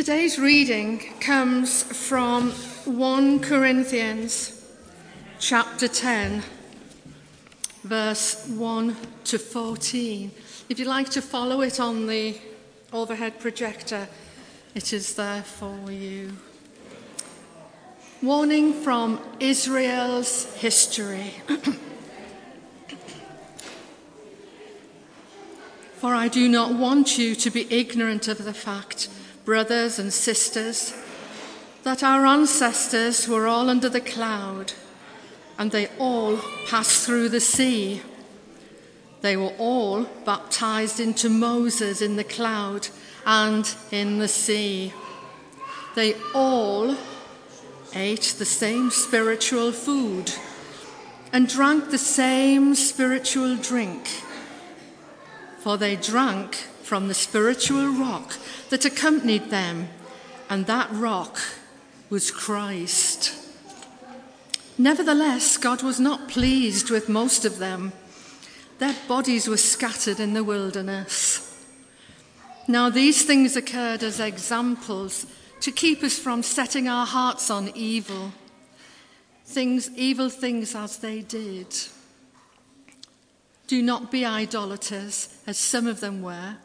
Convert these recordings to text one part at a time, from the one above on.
Today's reading comes from 1 Corinthians chapter 10, verse 1 to 14. If you'd like to follow it on the overhead projector, it is there for you. Warning from Israel's history. For I do not want you to be ignorant of the fact brothers and sisters, that our ancestors were all under the cloud and they all passed through the sea. They were all baptized into Moses in the cloud and in the sea. They all ate the same spiritual food and drank the same spiritual drink, for they drank from the spiritual rock that accompanied them, and that rock was Christ. Nevertheless, God was not pleased with most of them. Their bodies were scattered in the wilderness. Now, these things occurred as examples to keep us from setting our hearts on evil, things, evil things as they did. Do not be idolaters, as some of them were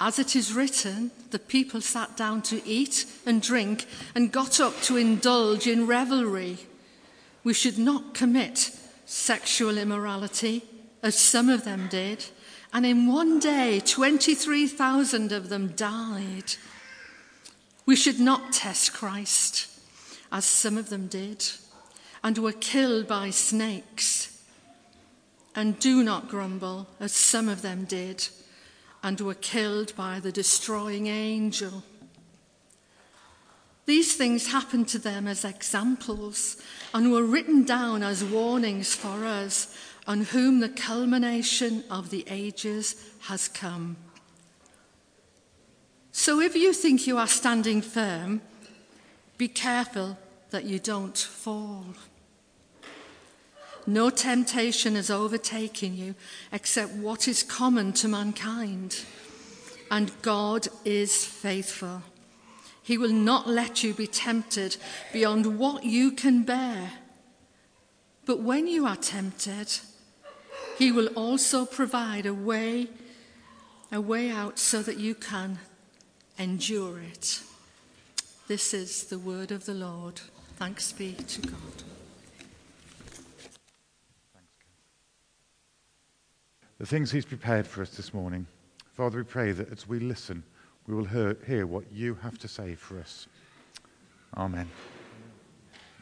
as it is written, the people sat down to eat and drink and got up to indulge in revelry. We should not commit sexual immorality, as some of them did, and in one day 23,000 of them died. We should not test Christ, as some of them did, and were killed by snakes. And do not grumble, as some of them did and were killed by the destroying angel. These things happened to them as examples and were written down as warnings for us, on whom the culmination of the ages has come. So if you think you are standing firm, be careful that you don't fall. No temptation has overtaken you except what is common to mankind. And God is faithful. He will not let you be tempted beyond what you can bear. But when you are tempted, He will also provide a way, a way out so that you can endure it. This is the word of the Lord. Thanks be to God. The things He's prepared for us this morning. Father, we pray that as we listen, we will hear, hear what you have to say for us. Amen.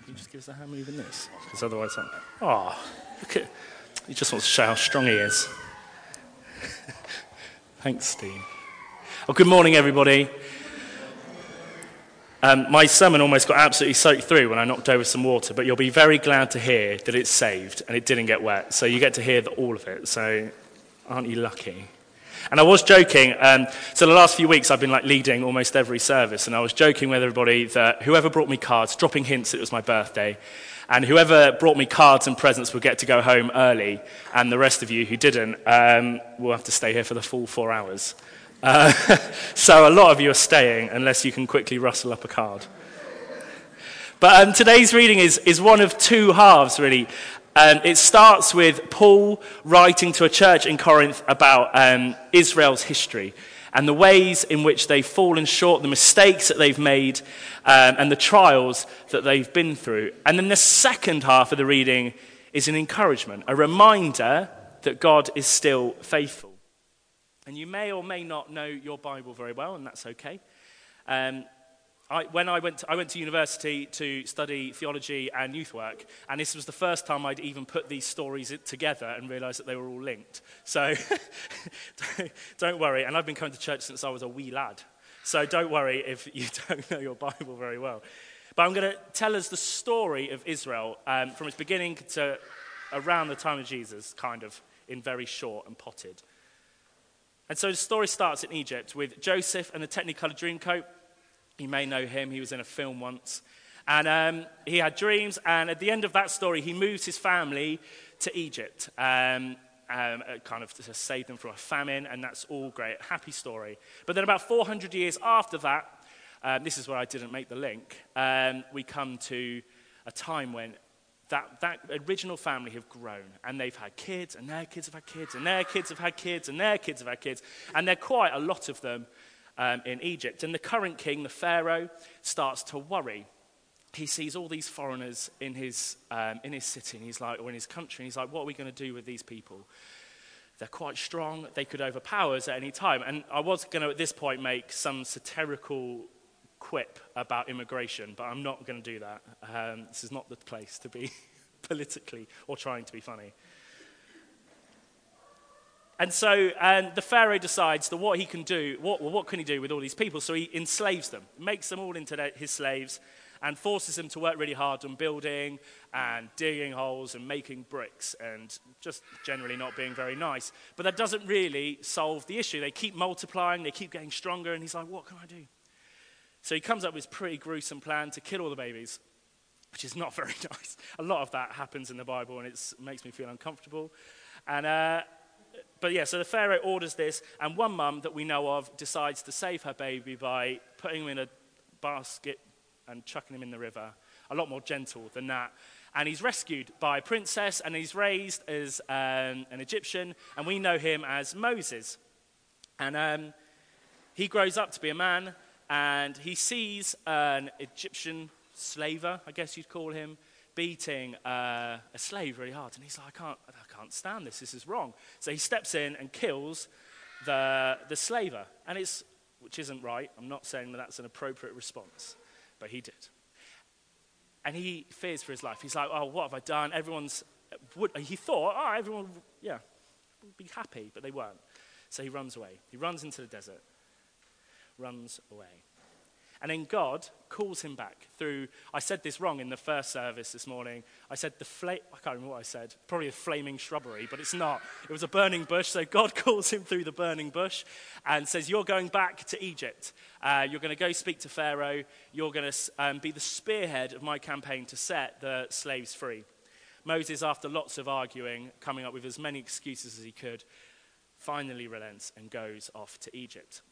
Can you just give us a hand moving this? Because otherwise, I'm. Oh, look at. He just wants to show how strong he is. Thanks, Steve. Well, good morning, everybody. Um, my sermon almost got absolutely soaked through when I knocked over some water, but you'll be very glad to hear that it's saved and it didn't get wet. So you get to hear the, all of it. So Aren't you lucky? And I was joking. Um, so the last few weeks, I've been like leading almost every service, and I was joking with everybody that whoever brought me cards, dropping hints it was my birthday, and whoever brought me cards and presents would get to go home early, and the rest of you who didn't um, will have to stay here for the full four hours. Uh, so a lot of you are staying unless you can quickly rustle up a card. But um, today's reading is, is one of two halves, really. Um, it starts with Paul writing to a church in Corinth about um, Israel's history and the ways in which they've fallen short, the mistakes that they've made, um, and the trials that they've been through. And then the second half of the reading is an encouragement, a reminder that God is still faithful. And you may or may not know your Bible very well, and that's okay. Um, I, when I went, to, I went to university to study theology and youth work, and this was the first time I'd even put these stories together and realized that they were all linked. So don't worry. And I've been coming to church since I was a wee lad. So don't worry if you don't know your Bible very well. But I'm going to tell us the story of Israel um, from its beginning to around the time of Jesus, kind of in very short and potted. And so the story starts in Egypt with Joseph and the Technicolor Dreamcoat you may know him, he was in a film once. And um, he had dreams, and at the end of that story, he moves his family to Egypt, um, um, uh, kind of to save them from a famine, and that's all great. Happy story. But then, about 400 years after that, um, this is where I didn't make the link, um, we come to a time when that, that original family have grown and they've had kids and their kids have had kids and their kids have had kids and their kids have had kids and there are quite a lot of them um, in Egypt. And the current king, the Pharaoh, starts to worry. He sees all these foreigners in his, um, in his city and he's like, or in his country, and he's like, what are we going to do with these people? They're quite strong. They could overpower us at any time. And I was going to, at this point, make some satirical quip about immigration, but I'm not going to do that. Um, this is not the place to be politically or trying to be funny. And so and the Pharaoh decides that what he can do, what, well, what can he do with all these people? So he enslaves them, makes them all into their, his slaves, and forces them to work really hard on building and digging holes and making bricks and just generally not being very nice. But that doesn't really solve the issue. They keep multiplying, they keep getting stronger, and he's like, what can I do? So he comes up with this pretty gruesome plan to kill all the babies, which is not very nice. A lot of that happens in the Bible, and it makes me feel uncomfortable. And, uh, but yeah, so the Pharaoh orders this, and one mum that we know of decides to save her baby by putting him in a basket and chucking him in the river. A lot more gentle than that. And he's rescued by a princess, and he's raised as um, an Egyptian, and we know him as Moses. And um, he grows up to be a man, and he sees an Egyptian slaver, I guess you'd call him, beating uh, a slave really hard. And he's like, I can't, I can't stand this. This is wrong. So he steps in and kills the, the slaver. And it's, which isn't right. I'm not saying that that's an appropriate response, but he did. And he fears for his life. He's like, oh, what have I done? Everyone's, would, he thought, oh, everyone, yeah, would be happy, but they weren't. So he runs away. He runs into the desert runs away. And then God calls him back through, I said this wrong in the first service this morning. I said the flame, I can't remember what I said, probably a flaming shrubbery, but it's not. It was a burning bush. So God calls him through the burning bush and says, You're going back to Egypt. Uh, you're going to go speak to Pharaoh. You're going to um, be the spearhead of my campaign to set the slaves free. Moses, after lots of arguing, coming up with as many excuses as he could, finally relents and goes off to Egypt.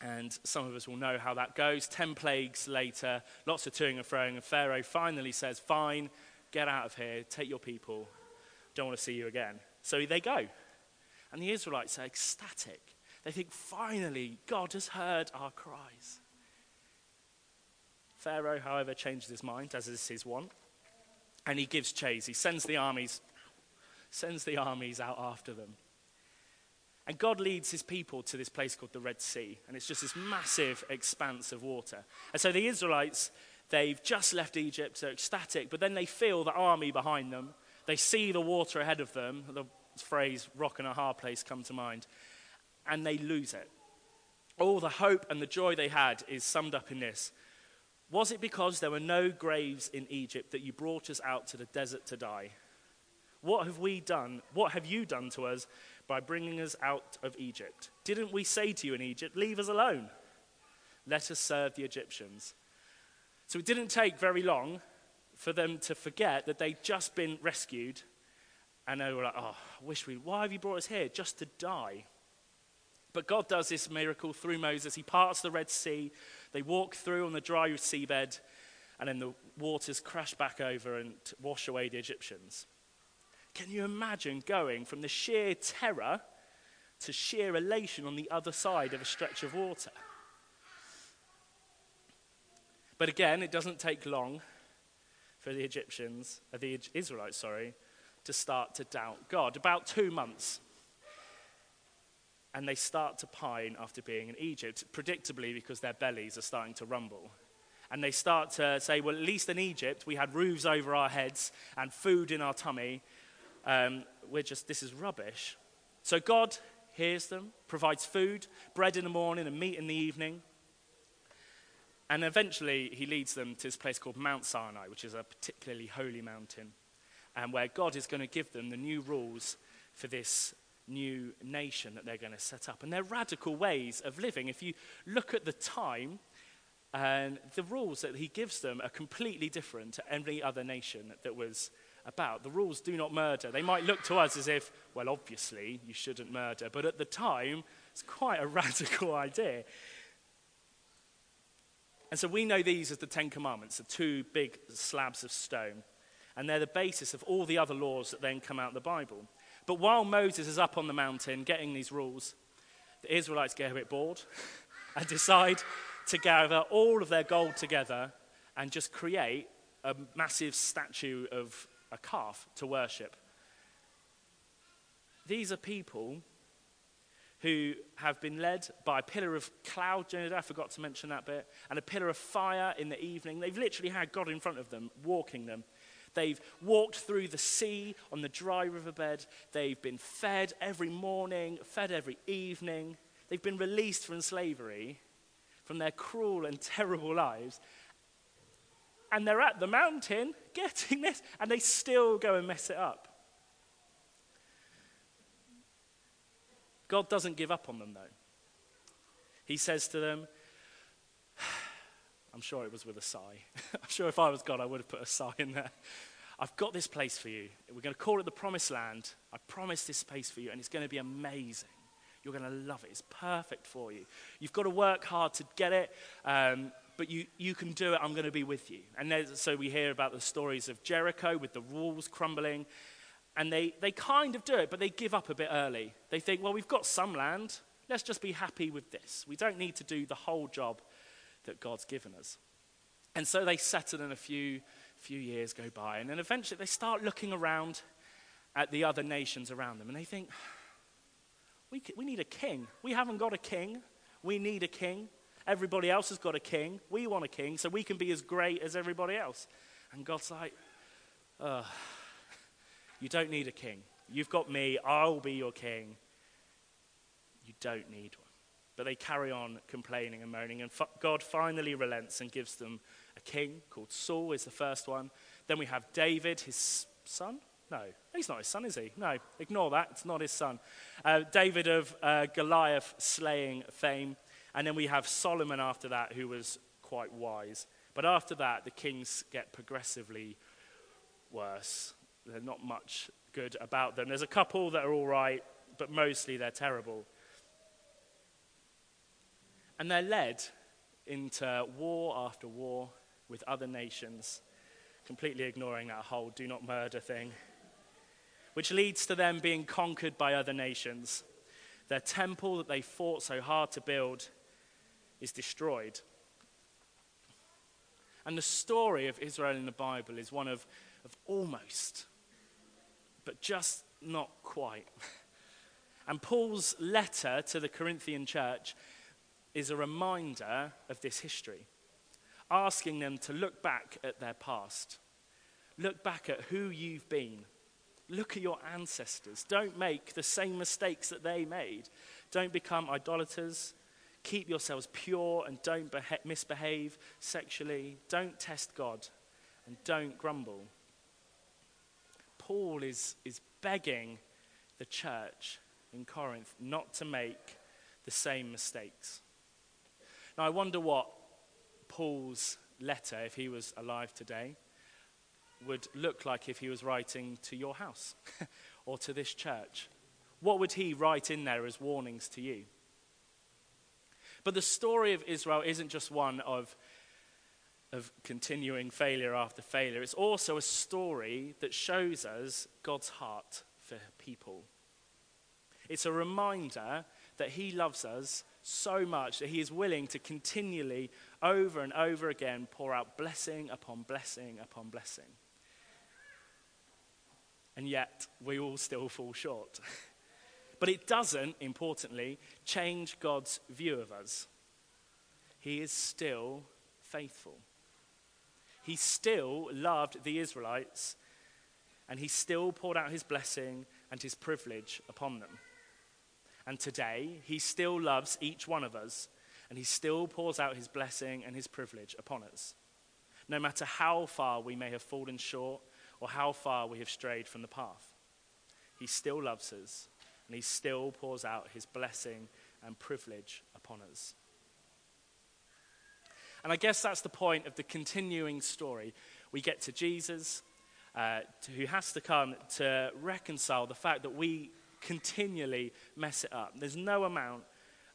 And some of us will know how that goes. Ten plagues later, lots of toing and froing, and Pharaoh finally says, Fine, get out of here, take your people, don't want to see you again. So they go. And the Israelites are ecstatic. They think, Finally, God has heard our cries. Pharaoh, however, changes his mind, as is his wont, and he gives chase. He sends the armies, sends the armies out after them. And God leads his people to this place called the Red Sea. And it's just this massive expanse of water. And so the Israelites, they've just left Egypt, they're ecstatic, but then they feel the army behind them. They see the water ahead of them. The phrase rock and a hard place come to mind. And they lose it. All the hope and the joy they had is summed up in this. Was it because there were no graves in Egypt that you brought us out to the desert to die? What have we done? What have you done to us by bringing us out of Egypt? Didn't we say to you in Egypt, Leave us alone? Let us serve the Egyptians. So it didn't take very long for them to forget that they'd just been rescued. And they were like, Oh, I wish we, why have you brought us here? Just to die. But God does this miracle through Moses. He parts the Red Sea. They walk through on the dry seabed, and then the waters crash back over and wash away the Egyptians. Can you imagine going from the sheer terror to sheer elation on the other side of a stretch of water? But again, it doesn't take long for the Egyptians, uh, the Israelites, sorry, to start to doubt God. About two months. And they start to pine after being in Egypt, predictably because their bellies are starting to rumble. And they start to say, well, at least in Egypt, we had roofs over our heads and food in our tummy, um, we're just, this is rubbish. So God hears them, provides food, bread in the morning and meat in the evening. And eventually, he leads them to this place called Mount Sinai, which is a particularly holy mountain, and where God is going to give them the new rules for this new nation that they're going to set up. And they're radical ways of living. If you look at the time, and the rules that he gives them are completely different to any other nation that was about. The rules do not murder. They might look to us as if, well, obviously, you shouldn't murder. But at the time, it's quite a radical idea. And so we know these as the Ten Commandments, the two big slabs of stone. And they're the basis of all the other laws that then come out of the Bible. But while Moses is up on the mountain getting these rules, the Israelites get a bit bored and decide to gather all of their gold together and just create a massive statue of a calf to worship. These are people who have been led by a pillar of cloud, I forgot to mention that bit, and a pillar of fire in the evening. They've literally had God in front of them, walking them. They've walked through the sea on the dry riverbed. They've been fed every morning, fed every evening. They've been released from slavery, from their cruel and terrible lives. And they're at the mountain getting this, and they still go and mess it up. God doesn't give up on them, though. He says to them, I'm sure it was with a sigh. I'm sure if I was God, I would have put a sigh in there. I've got this place for you. We're going to call it the promised land. I promise this space for you, and it's going to be amazing. You're going to love it. It's perfect for you. You've got to work hard to get it, um, but you, you can do it. I'm going to be with you. And so we hear about the stories of Jericho with the walls crumbling. And they, they kind of do it, but they give up a bit early. They think, well, we've got some land. Let's just be happy with this. We don't need to do the whole job that God's given us. And so they settle in a few few years go by, and then eventually they start looking around at the other nations around them, and they think, we, we need a king. We haven't got a king. We need a king. Everybody else has got a king. We want a king, so we can be as great as everybody else. And God's like, oh, you don't need a king. You've got me. I'll be your king. You don't need one. But they carry on complaining and moaning, and God finally relents and gives them a king called Saul, is the first one. Then we have David, his son. No, he's not his son, is he? No, ignore that. It's not his son. Uh, David of uh, Goliath slaying fame. And then we have Solomon after that, who was quite wise. But after that, the kings get progressively worse. There's not much good about them. There's a couple that are all right, but mostly they're terrible. And they're led into war after war with other nations, completely ignoring that whole do not murder thing, which leads to them being conquered by other nations. Their temple that they fought so hard to build is destroyed. And the story of Israel in the Bible is one of, of almost, but just not quite. And Paul's letter to the Corinthian church is a reminder of this history, asking them to look back at their past, look back at who you've been. Look at your ancestors. Don't make the same mistakes that they made. Don't become idolaters. Keep yourselves pure and don't beha- misbehave sexually. Don't test God and don't grumble. Paul is, is begging the church in Corinth not to make the same mistakes. Now, I wonder what Paul's letter, if he was alive today, would look like if he was writing to your house or to this church. What would he write in there as warnings to you? But the story of Israel isn't just one of, of continuing failure after failure, it's also a story that shows us God's heart for people. It's a reminder that he loves us so much that he is willing to continually, over and over again, pour out blessing upon blessing upon blessing. And yet, we all still fall short. but it doesn't, importantly, change God's view of us. He is still faithful. He still loved the Israelites, and he still poured out his blessing and his privilege upon them. And today, he still loves each one of us, and he still pours out his blessing and his privilege upon us. No matter how far we may have fallen short or how far we have strayed from the path, he still loves us, and he still pours out his blessing and privilege upon us. And I guess that's the point of the continuing story. We get to Jesus, uh, to, who has to come to reconcile the fact that we continually mess it up. There's no amount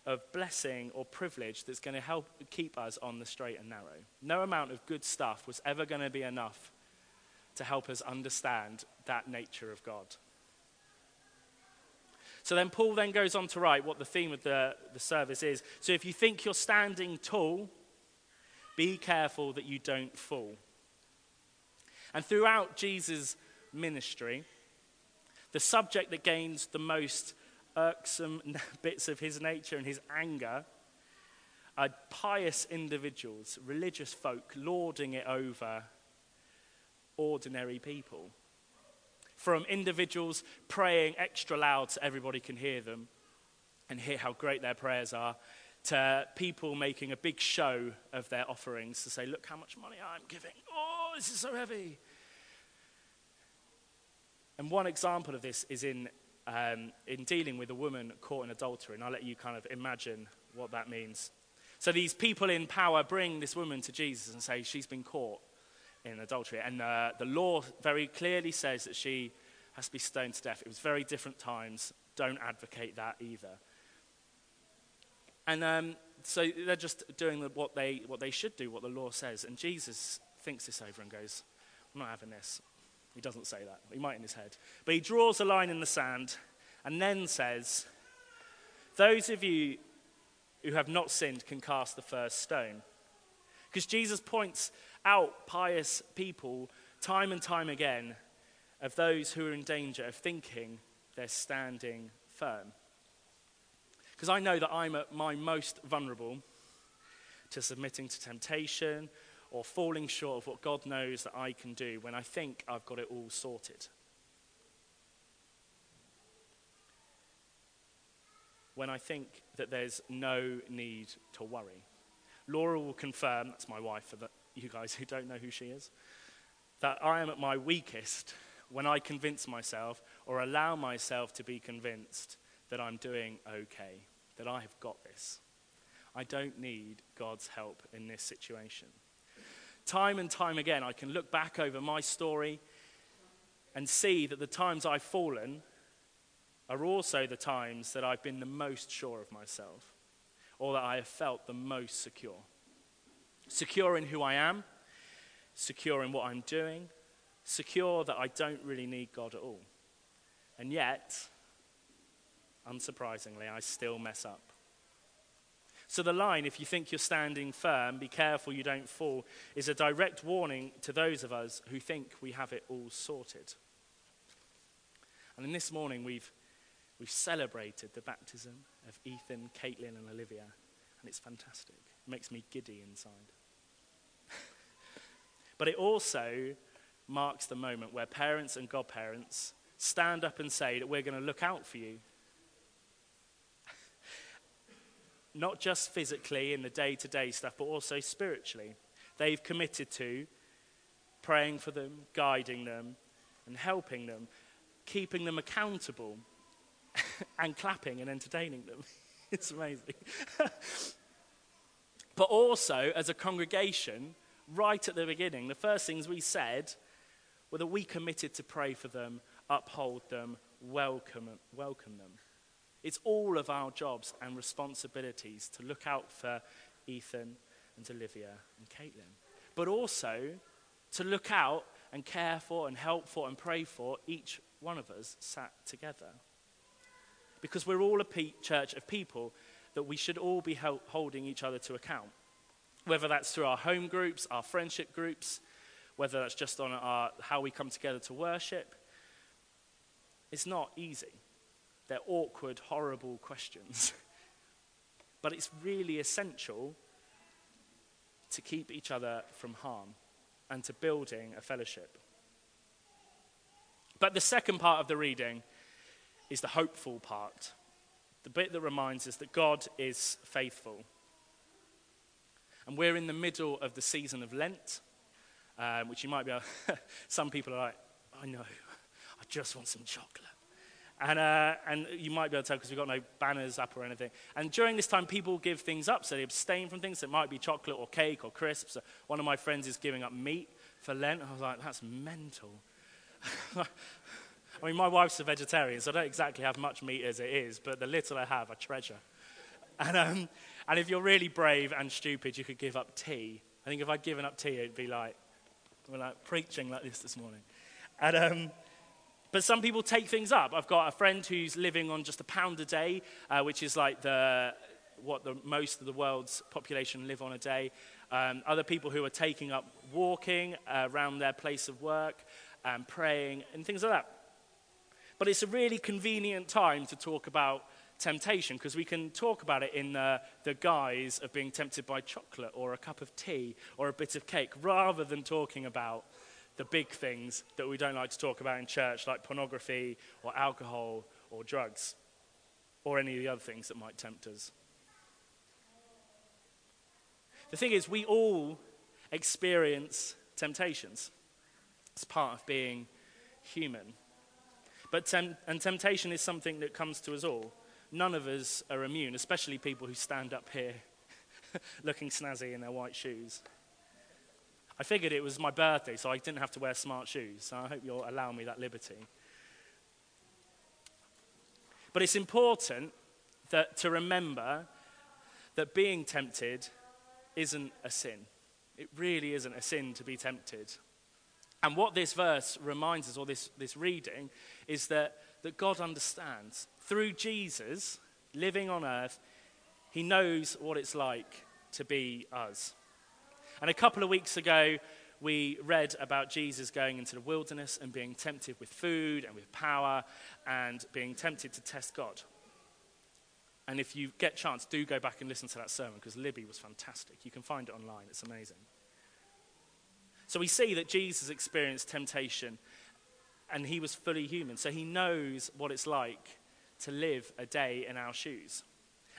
of blessing or privilege that's going to help keep us on the straight and narrow. No amount of good stuff was ever going to be enough to help us understand that nature of God. So then Paul then goes on to write what the theme of the, the service is. So if you think you're standing tall, be careful that you don't fall. And throughout Jesus' ministry, the subject that gains the most irksome bits of his nature and his anger are pious individuals, religious folk, lording it over ordinary people. From individuals praying extra loud so everybody can hear them and hear how great their prayers are, to people making a big show of their offerings to say, Look how much money I'm giving. Oh, this is so heavy. And one example of this is in, um, in dealing with a woman caught in adultery. And I'll let you kind of imagine what that means. So these people in power bring this woman to Jesus and say she's been caught in adultery. And uh, the law very clearly says that she has to be stoned to death. It was very different times. Don't advocate that either. And um, so they're just doing what they, what they should do, what the law says. And Jesus thinks this over and goes, I'm not having this. He doesn't say that. He might in his head. But he draws a line in the sand and then says, Those of you who have not sinned can cast the first stone. Because Jesus points out pious people time and time again of those who are in danger of thinking they're standing firm. Because I know that I'm at my most vulnerable to submitting to temptation or falling short of what God knows that I can do when I think I've got it all sorted. When I think that there's no need to worry. Laura will confirm, that's my wife for the, you guys who don't know who she is, that I am at my weakest when I convince myself or allow myself to be convinced that I'm doing okay, that I have got this. I don't need God's help in this situation. Time and time again, I can look back over my story and see that the times I've fallen are also the times that I've been the most sure of myself or that I have felt the most secure. Secure in who I am, secure in what I'm doing, secure that I don't really need God at all. And yet, unsurprisingly, I still mess up. So, the line, if you think you're standing firm, be careful you don't fall, is a direct warning to those of us who think we have it all sorted. And in this morning, we've, we've celebrated the baptism of Ethan, Caitlin, and Olivia, and it's fantastic. It makes me giddy inside. but it also marks the moment where parents and godparents stand up and say that we're going to look out for you not just physically in the day to day stuff, but also spiritually. They've committed to praying for them, guiding them, and helping them, keeping them accountable, and clapping and entertaining them. it's amazing. but also, as a congregation, right at the beginning, the first things we said were that we committed to pray for them, uphold them, welcome, welcome them. It's all of our jobs and responsibilities to look out for Ethan and Olivia and Caitlin, but also to look out and care for and help for and pray for each one of us sat together. Because we're all a pe- church of people that we should all be holding each other to account. Whether that's through our home groups, our friendship groups, whether that's just on our, how we come together to worship, it's not easy. They're awkward, horrible questions. but it's really essential to keep each other from harm and to building a fellowship. But the second part of the reading is the hopeful part, the bit that reminds us that God is faithful. And we're in the middle of the season of Lent, um, which you might be, some people are like, I know, I just want some chocolate. And, uh, and you might be able to tell because we've got no banners up or anything. And during this time, people give things up. So they abstain from things. It might be chocolate or cake or crisps. One of my friends is giving up meat for Lent. I was like, that's mental. I mean, my wife's a vegetarian, so I don't exactly have much meat as it is, but the little I have, I treasure. And, um, and if you're really brave and stupid, you could give up tea. I think if I'd given up tea, it'd be like, we're like preaching like this this morning. And, um, but some people take things up. I've got a friend who's living on just a pound a day, uh, which is like the, what the, most of the world's population live on a day. Um, other people who are taking up walking uh, around their place of work and praying and things like that. But it's a really convenient time to talk about temptation because we can talk about it in the, the guise of being tempted by chocolate or a cup of tea or a bit of cake rather than talking about the big things that we don't like to talk about in church, like pornography or alcohol or drugs or any of the other things that might tempt us. The thing is, we all experience temptations. It's part of being human. But tem- and temptation is something that comes to us all. None of us are immune, especially people who stand up here looking snazzy in their white shoes. I figured it was my birthday, so I didn't have to wear smart shoes. So I hope you'll allow me that liberty. But it's important that, to remember that being tempted isn't a sin. It really isn't a sin to be tempted. And what this verse reminds us, or this, this reading, is that, that God understands. Through Jesus living on earth, he knows what it's like to be us. And a couple of weeks ago, we read about Jesus going into the wilderness and being tempted with food and with power and being tempted to test God. And if you get chance, do go back and listen to that sermon because Libby was fantastic. You can find it online, it's amazing. So we see that Jesus experienced temptation and he was fully human. So he knows what it's like to live a day in our shoes.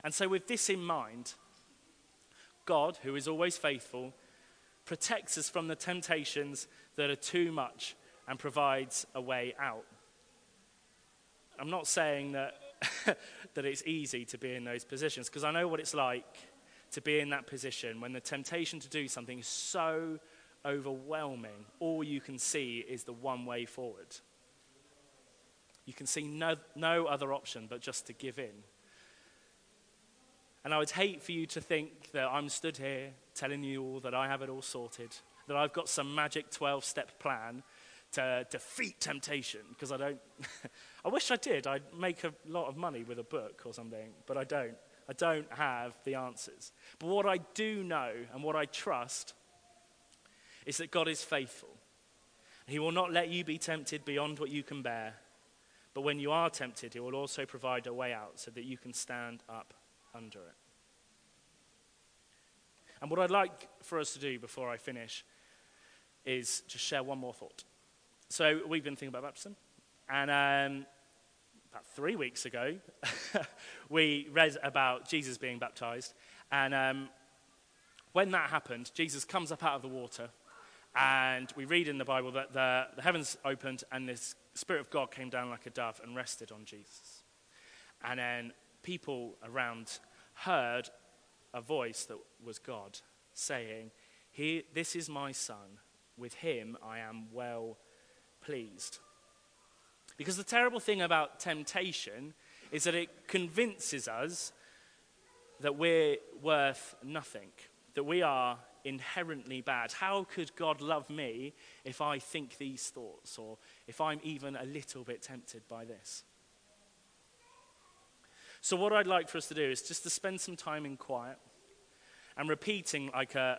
And so, with this in mind, God, who is always faithful, protects us from the temptations that are too much and provides a way out. I'm not saying that, that it's easy to be in those positions because I know what it's like to be in that position when the temptation to do something is so overwhelming. All you can see is the one way forward. You can see no, no other option but just to give in. And I would hate for you to think that I'm stood here telling you all that I have it all sorted, that I've got some magic 12 step plan to defeat temptation, because I don't. I wish I did. I'd make a lot of money with a book or something, but I don't. I don't have the answers. But what I do know and what I trust is that God is faithful. He will not let you be tempted beyond what you can bear. But when you are tempted, He will also provide a way out so that you can stand up under it. And what I'd like for us to do before I finish is just share one more thought. So we've been thinking about baptism, and um, about three weeks ago, we read about Jesus being baptized. And um, when that happened, Jesus comes up out of the water, and we read in the Bible that the, the heavens opened and this Spirit of God came down like a dove and rested on Jesus. And then people around heard a voice that was God saying, he, This is my son, with him I am well pleased. Because the terrible thing about temptation is that it convinces us that we're worth nothing, that we are inherently bad. How could God love me if I think these thoughts or if I'm even a little bit tempted by this? So, what I'd like for us to do is just to spend some time in quiet and repeating like a,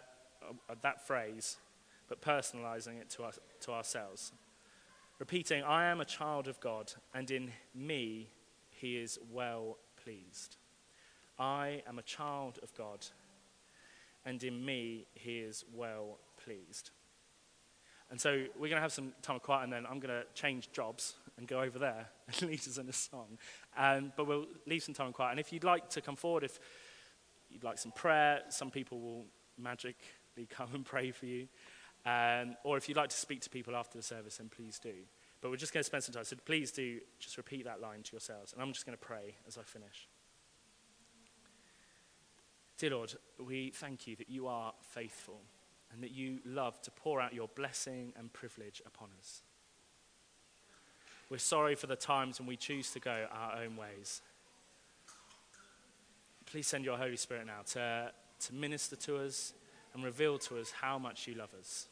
a, that phrase, but personalizing it to, us, to ourselves. Repeating, I am a child of God, and in me he is well pleased. I am a child of God, and in me he is well pleased. And so we're going to have some time of quiet, and then I'm going to change jobs and go over there and lead us in a song. Um, but we'll leave some time of quiet. And if you'd like to come forward, if you'd like some prayer, some people will magically come and pray for you. Um, or if you'd like to speak to people after the service, then please do. But we're just going to spend some time. So please do just repeat that line to yourselves. And I'm just going to pray as I finish. Dear Lord, we thank you that you are faithful and that you love to pour out your blessing and privilege upon us. We're sorry for the times when we choose to go our own ways. please send your Holy Spirit now to, to minister to us and reveal to us how much you love us.